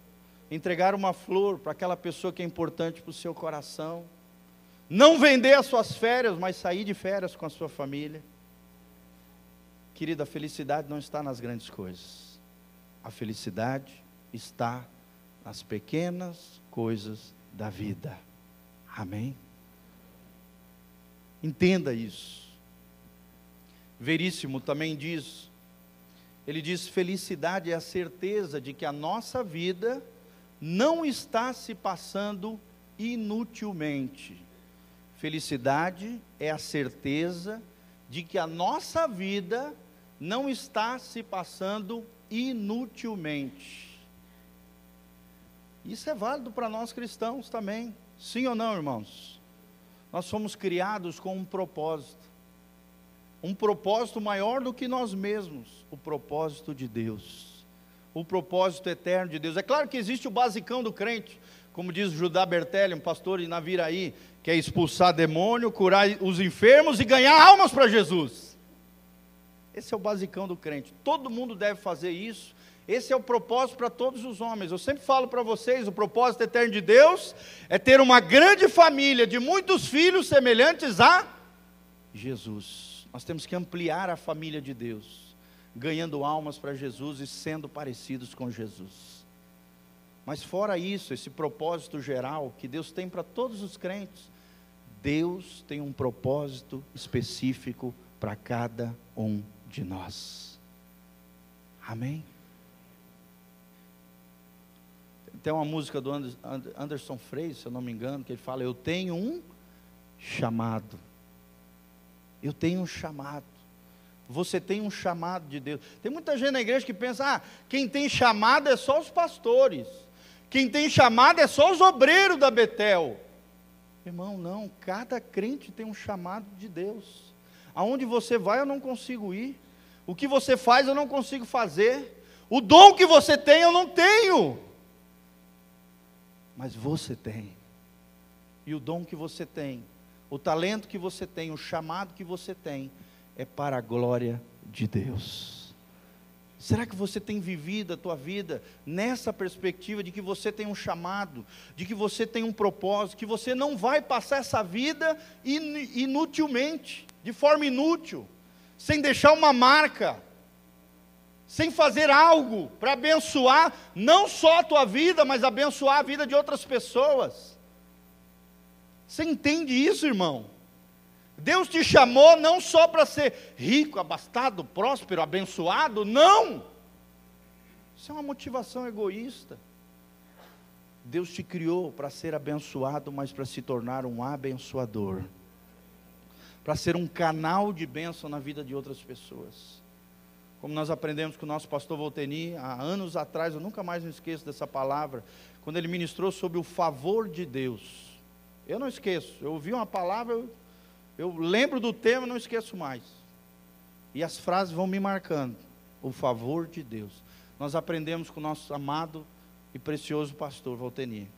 entregar uma flor para aquela pessoa que é importante para o seu coração, não vender as suas férias, mas sair de férias com a sua família. Querida, a felicidade não está nas grandes coisas, a felicidade está nas pequenas coisas da vida. Amém? Entenda isso. Veríssimo também diz, ele diz: felicidade é a certeza de que a nossa vida não está se passando inutilmente. Felicidade é a certeza de que a nossa vida não está se passando inutilmente. Isso é válido para nós cristãos também. Sim ou não, irmãos? Nós fomos criados com um propósito. Um propósito maior do que nós mesmos, o propósito de Deus. O propósito eterno de Deus. É claro que existe o basicão do crente, como diz Judá Bertelli, um pastor em Naviraí, que é expulsar demônio, curar os enfermos e ganhar almas para Jesus. Esse é o basicão do crente. Todo mundo deve fazer isso esse é o propósito para todos os homens. Eu sempre falo para vocês: o propósito eterno de Deus é ter uma grande família de muitos filhos semelhantes a Jesus. Nós temos que ampliar a família de Deus, ganhando almas para Jesus e sendo parecidos com Jesus. Mas fora isso, esse propósito geral que Deus tem para todos os crentes, Deus tem um propósito específico para cada um de nós. Amém? Tem uma música do Anderson Freire, se eu não me engano, que ele fala: Eu tenho um chamado. Eu tenho um chamado. Você tem um chamado de Deus. Tem muita gente na igreja que pensa: ah, quem tem chamado é só os pastores. Quem tem chamado é só os obreiros da Betel. Irmão, não, cada crente tem um chamado de Deus. Aonde você vai, eu não consigo ir. O que você faz, eu não consigo fazer. O dom que você tem, eu não tenho. Mas você tem. E o dom que você tem, o talento que você tem, o chamado que você tem, é para a glória de Deus. Será que você tem vivido a tua vida nessa perspectiva de que você tem um chamado, de que você tem um propósito, que você não vai passar essa vida inutilmente, de forma inútil, sem deixar uma marca, sem fazer algo para abençoar não só a tua vida, mas abençoar a vida de outras pessoas? Você entende isso, irmão? Deus te chamou não só para ser rico, abastado, próspero, abençoado, não. Isso é uma motivação egoísta. Deus te criou para ser abençoado, mas para se tornar um abençoador. Para ser um canal de bênção na vida de outras pessoas. Como nós aprendemos com o nosso pastor Volteni, há anos atrás, eu nunca mais me esqueço dessa palavra, quando ele ministrou sobre o favor de Deus. Eu não esqueço, eu ouvi uma palavra, eu eu lembro do tema, não esqueço mais. E as frases vão me marcando. O favor de Deus. Nós aprendemos com o nosso amado e precioso pastor Valteni.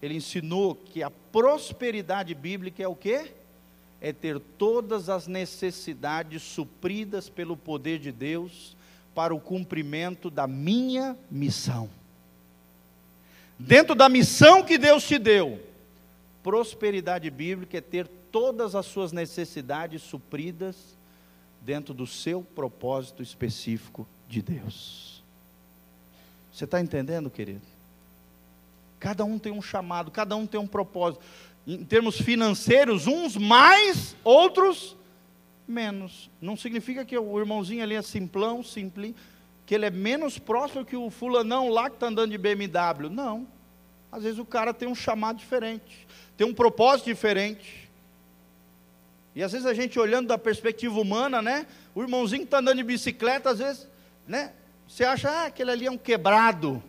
Ele ensinou que a prosperidade bíblica é o quê? É ter todas as necessidades supridas pelo poder de Deus para o cumprimento da minha missão. Dentro da missão que Deus te deu, prosperidade bíblica é ter todas as suas necessidades supridas dentro do seu propósito específico de Deus. Você está entendendo, querido? Cada um tem um chamado, cada um tem um propósito. Em termos financeiros, uns mais, outros menos. Não significa que o irmãozinho ali é simplão, simples, que ele é menos próspero que o fulanão lá que está andando de BMW. Não. Às vezes o cara tem um chamado diferente, tem um propósito diferente. E às vezes a gente olhando da perspectiva humana, né? O irmãozinho que está andando de bicicleta, às vezes, né? Você acha, ah, aquele ali é um quebrado.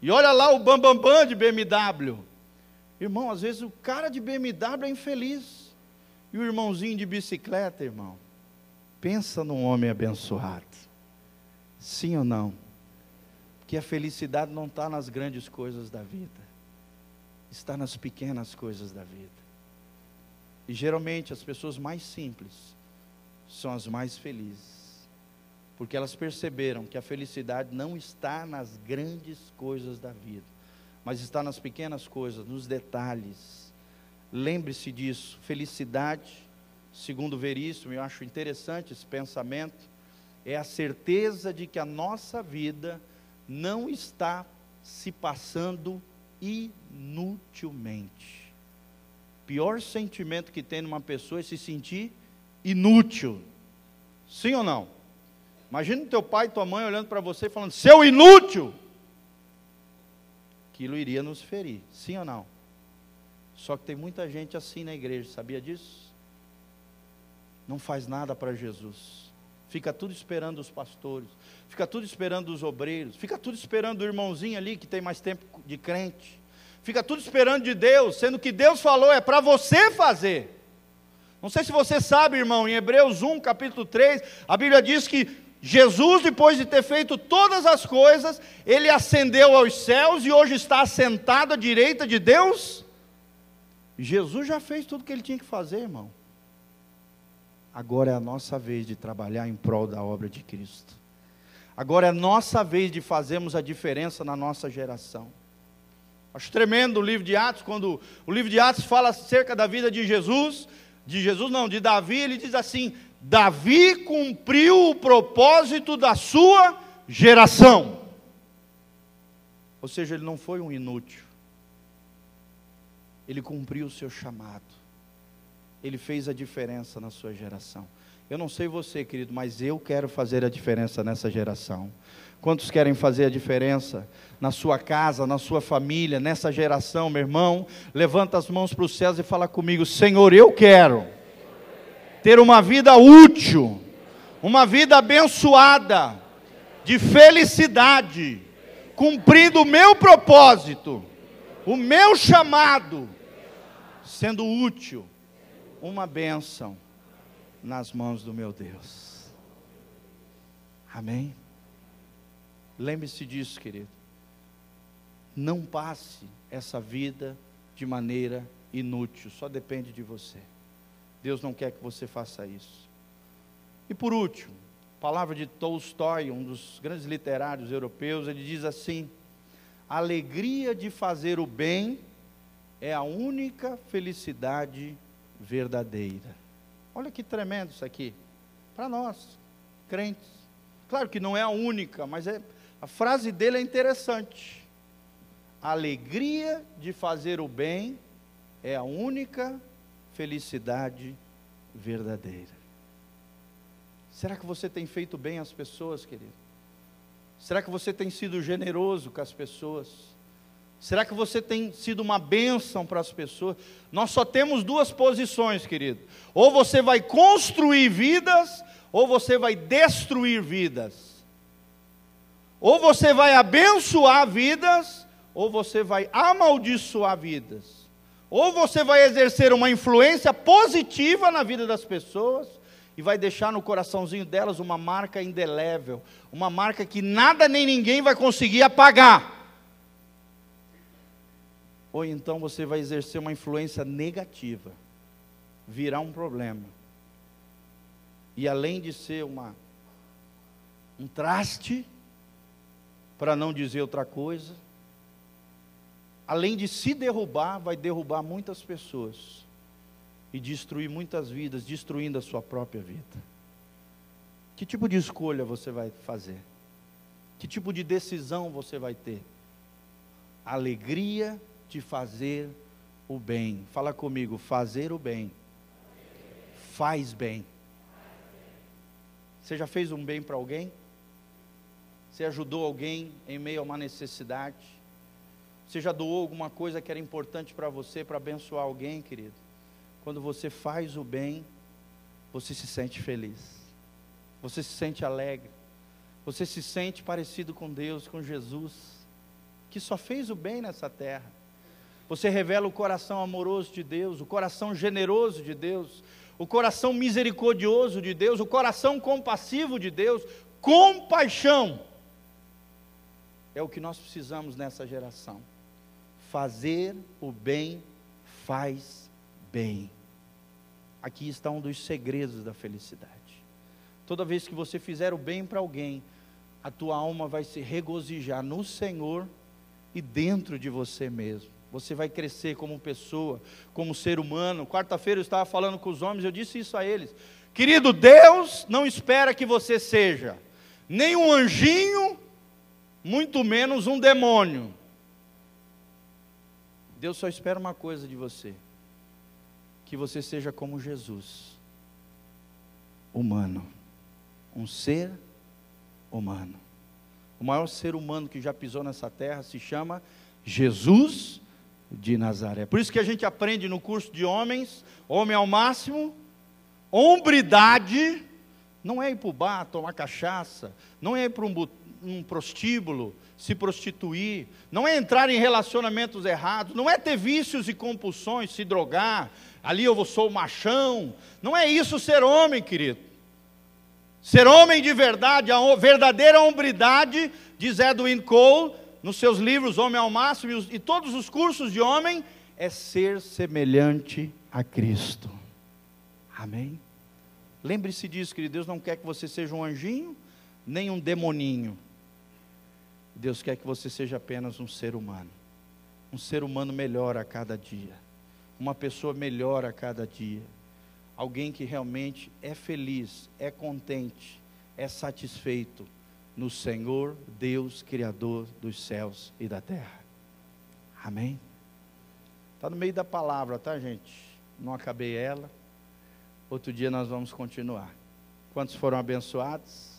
E olha lá o bambambam bam, bam de BMW. Irmão, às vezes o cara de BMW é infeliz. E o irmãozinho de bicicleta, irmão, pensa num homem abençoado. Sim ou não? Que a felicidade não está nas grandes coisas da vida, está nas pequenas coisas da vida. E geralmente as pessoas mais simples são as mais felizes, porque elas perceberam que a felicidade não está nas grandes coisas da vida, mas está nas pequenas coisas, nos detalhes. Lembre-se disso, felicidade, segundo Veríssimo, eu acho interessante esse pensamento, é a certeza de que a nossa vida não está se passando inutilmente pior sentimento que tem numa pessoa é se sentir inútil. Sim ou não? Imagina teu pai e tua mãe olhando para você e falando, seu inútil! Aquilo iria nos ferir, sim ou não? Só que tem muita gente assim na igreja, sabia disso? Não faz nada para Jesus. Fica tudo esperando os pastores, fica tudo esperando os obreiros, fica tudo esperando o irmãozinho ali que tem mais tempo de crente fica tudo esperando de Deus, sendo que Deus falou é para você fazer. Não sei se você sabe, irmão, em Hebreus 1, capítulo 3, a Bíblia diz que Jesus, depois de ter feito todas as coisas, ele ascendeu aos céus e hoje está assentado à direita de Deus. Jesus já fez tudo o que ele tinha que fazer, irmão. Agora é a nossa vez de trabalhar em prol da obra de Cristo. Agora é a nossa vez de fazermos a diferença na nossa geração. Acho tremendo o livro de Atos, quando o livro de Atos fala acerca da vida de Jesus, de Jesus não, de Davi, ele diz assim: Davi cumpriu o propósito da sua geração. Ou seja, ele não foi um inútil. Ele cumpriu o seu chamado. Ele fez a diferença na sua geração. Eu não sei você, querido, mas eu quero fazer a diferença nessa geração. Quantos querem fazer a diferença na sua casa, na sua família, nessa geração, meu irmão? Levanta as mãos para os céus e fala comigo: Senhor, eu quero ter uma vida útil, uma vida abençoada, de felicidade, cumprindo o meu propósito, o meu chamado, sendo útil uma bênção nas mãos do meu Deus. Amém? Lembre-se disso, querido. Não passe essa vida de maneira inútil, só depende de você. Deus não quer que você faça isso. E por último, palavra de Tolstói, um dos grandes literários europeus, ele diz assim: a alegria de fazer o bem é a única felicidade verdadeira. Olha que tremendo isso aqui. Para nós, crentes. Claro que não é a única, mas é, a frase dele é interessante. A alegria de fazer o bem é a única felicidade verdadeira. Será que você tem feito bem às pessoas, querido? Será que você tem sido generoso com as pessoas? Será que você tem sido uma bênção para as pessoas? Nós só temos duas posições, querido. Ou você vai construir vidas, ou você vai destruir vidas. Ou você vai abençoar vidas, ou você vai amaldiçoar vidas. Ou você vai exercer uma influência positiva na vida das pessoas e vai deixar no coraçãozinho delas uma marca indelével, uma marca que nada nem ninguém vai conseguir apagar. Ou então você vai exercer uma influência negativa, virar um problema. E além de ser uma um traste, para não dizer outra coisa, além de se derrubar, vai derrubar muitas pessoas e destruir muitas vidas, destruindo a sua própria vida. Que tipo de escolha você vai fazer? Que tipo de decisão você vai ter? Alegria de fazer o bem. Fala comigo, fazer o bem. Faz bem. Você já fez um bem para alguém? Você ajudou alguém em meio a uma necessidade? Você já doou alguma coisa que era importante para você, para abençoar alguém, querido? Quando você faz o bem, você se sente feliz, você se sente alegre, você se sente parecido com Deus, com Jesus, que só fez o bem nessa terra. Você revela o coração amoroso de Deus, o coração generoso de Deus, o coração misericordioso de Deus, o coração compassivo de Deus, compaixão. É o que nós precisamos nessa geração. Fazer o bem faz bem. Aqui está um dos segredos da felicidade. Toda vez que você fizer o bem para alguém, a tua alma vai se regozijar no Senhor e dentro de você mesmo. Você vai crescer como pessoa, como ser humano. Quarta-feira eu estava falando com os homens, eu disse isso a eles. Querido, Deus não espera que você seja nem um anjinho, muito menos um demônio. Deus só espera uma coisa de você: que você seja como Jesus, humano, um ser humano. O maior ser humano que já pisou nessa terra se chama Jesus de Nazaré. Por isso que a gente aprende no curso de homens, homem ao máximo, hombridade, não é ir para o bar tomar cachaça, não é ir para um, um prostíbulo se prostituir, não é entrar em relacionamentos errados, não é ter vícios e compulsões, se drogar, ali eu sou machão. Não é isso ser homem, querido. Ser homem de verdade, a verdadeira hombridade, diz Edwin Cole, nos seus livros Homem ao Máximo e, todos os cursos de homem, é ser semelhante a Cristo. Amém? Lembre-se disso, querido. Deus não quer que você seja um anjinho, nem um demoninho. Deus quer que você seja apenas um ser humano. Um ser humano melhor a cada dia uma pessoa melhor a cada dia. Alguém que realmente é feliz, é contente, é satisfeito no Senhor, Deus, Criador dos céus e da terra. Amém? Está no meio da palavra, tá, gente? Não acabei ela. Outro dia nós vamos continuar. Quantos foram abençoados?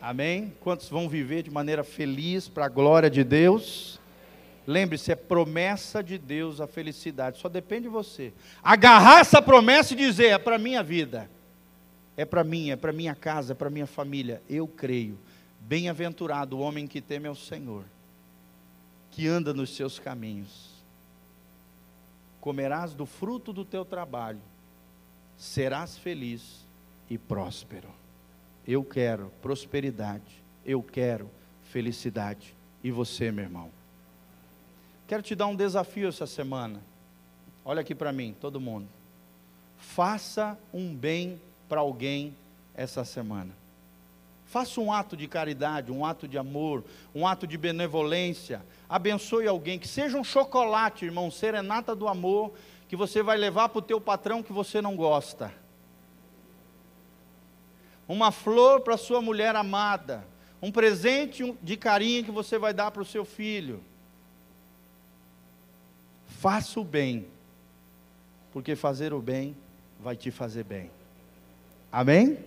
Amém? Quantos vão viver de maneira feliz para a glória de Deus? Lembre-se, é promessa de Deus a felicidade, só depende de você. Agarrar essa promessa e dizer: é para minha vida, é para mim, é para minha casa, é para minha família. Eu creio. Bem-aventurado o homem que teme ao Senhor, que anda nos seus caminhos. Comerás do fruto do teu trabalho, serás feliz e próspero. Eu quero prosperidade, eu quero felicidade. E você, meu irmão? Quero te dar um desafio essa semana. Olha aqui para mim, todo mundo. Faça um bem para alguém essa semana. Faça um ato de caridade, um ato de amor, um ato de benevolência. Abençoe alguém, que seja um chocolate, irmão, serenata do amor, que você vai levar para o teu patrão que você não gosta. Uma flor para sua mulher amada, um presente de carinho que você vai dar para o seu filho. Faça o bem, porque fazer o bem vai te fazer bem. Amém?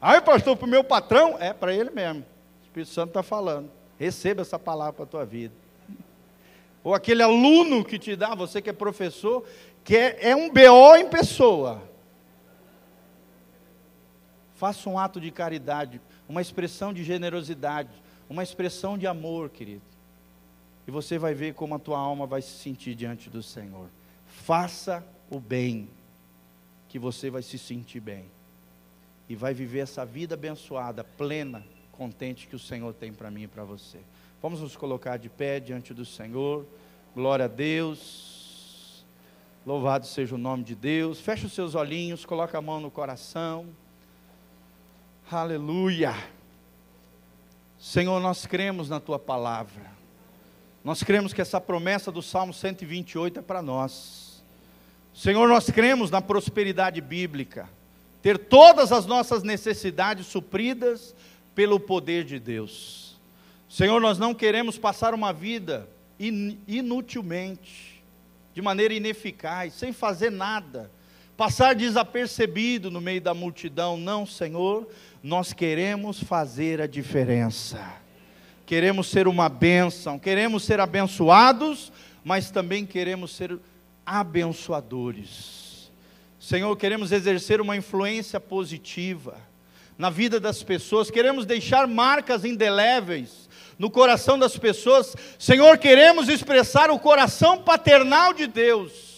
Aí, pastor, para o meu patrão, é para ele mesmo. O Espírito Santo está falando. Receba essa palavra para a tua vida. Ou aquele aluno que te dá, você que é professor, que é, é um BO em pessoa. Faça um ato de caridade, uma expressão de generosidade, uma expressão de amor, querido. E você vai ver como a tua alma vai se sentir diante do Senhor. Faça o bem, que você vai se sentir bem e vai viver essa vida abençoada, plena, contente que o Senhor tem para mim e para você. Vamos nos colocar de pé diante do Senhor. Glória a Deus. Louvado seja o nome de Deus. Feche os seus olhinhos, coloca a mão no coração. Aleluia. Senhor, nós cremos na tua palavra. Nós cremos que essa promessa do Salmo 128 é para nós. Senhor, nós cremos na prosperidade bíblica ter todas as nossas necessidades supridas pelo poder de Deus. Senhor, nós não queremos passar uma vida inutilmente, de maneira ineficaz, sem fazer nada, passar desapercebido no meio da multidão. Não, Senhor, nós queremos fazer a diferença. Queremos ser uma bênção, queremos ser abençoados, mas também queremos ser abençoadores. Senhor, queremos exercer uma influência positiva na vida das pessoas, queremos deixar marcas indeléveis no coração das pessoas. Senhor, queremos expressar o coração paternal de Deus.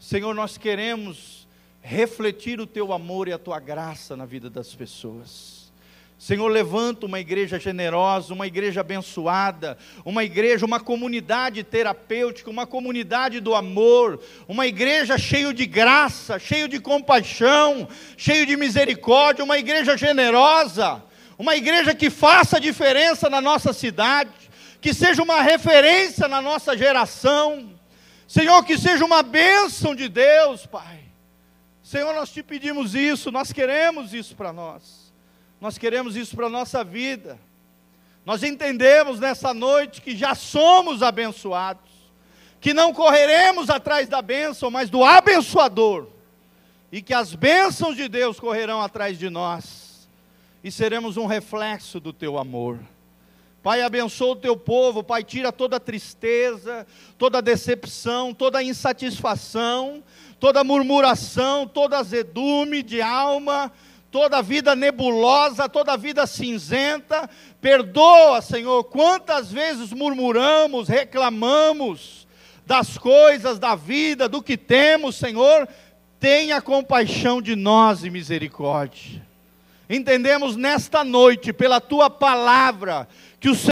Senhor, nós queremos refletir o teu amor e a tua graça na vida das pessoas. Senhor, levanta uma igreja generosa, uma igreja abençoada, uma igreja, uma comunidade terapêutica, uma comunidade do amor, uma igreja cheia de graça, cheia de compaixão, cheia de misericórdia, uma igreja generosa, uma igreja que faça diferença na nossa cidade, que seja uma referência na nossa geração. Senhor, que seja uma bênção de Deus, Pai. Senhor, nós te pedimos isso, nós queremos isso para nós. Nós queremos isso para a nossa vida. Nós entendemos nessa noite que já somos abençoados, que não correremos atrás da bênção, mas do abençoador, e que as bênçãos de Deus correrão atrás de nós, e seremos um reflexo do teu amor. Pai, abençoa o teu povo, Pai, tira toda tristeza, toda decepção, toda insatisfação, toda murmuração, toda azedume de alma, toda vida nebulosa, toda vida cinzenta. Perdoa, Senhor, quantas vezes murmuramos, reclamamos das coisas, da vida, do que temos, Senhor. Tenha compaixão de nós e misericórdia. Entendemos nesta noite, pela tua palavra, que o Senhor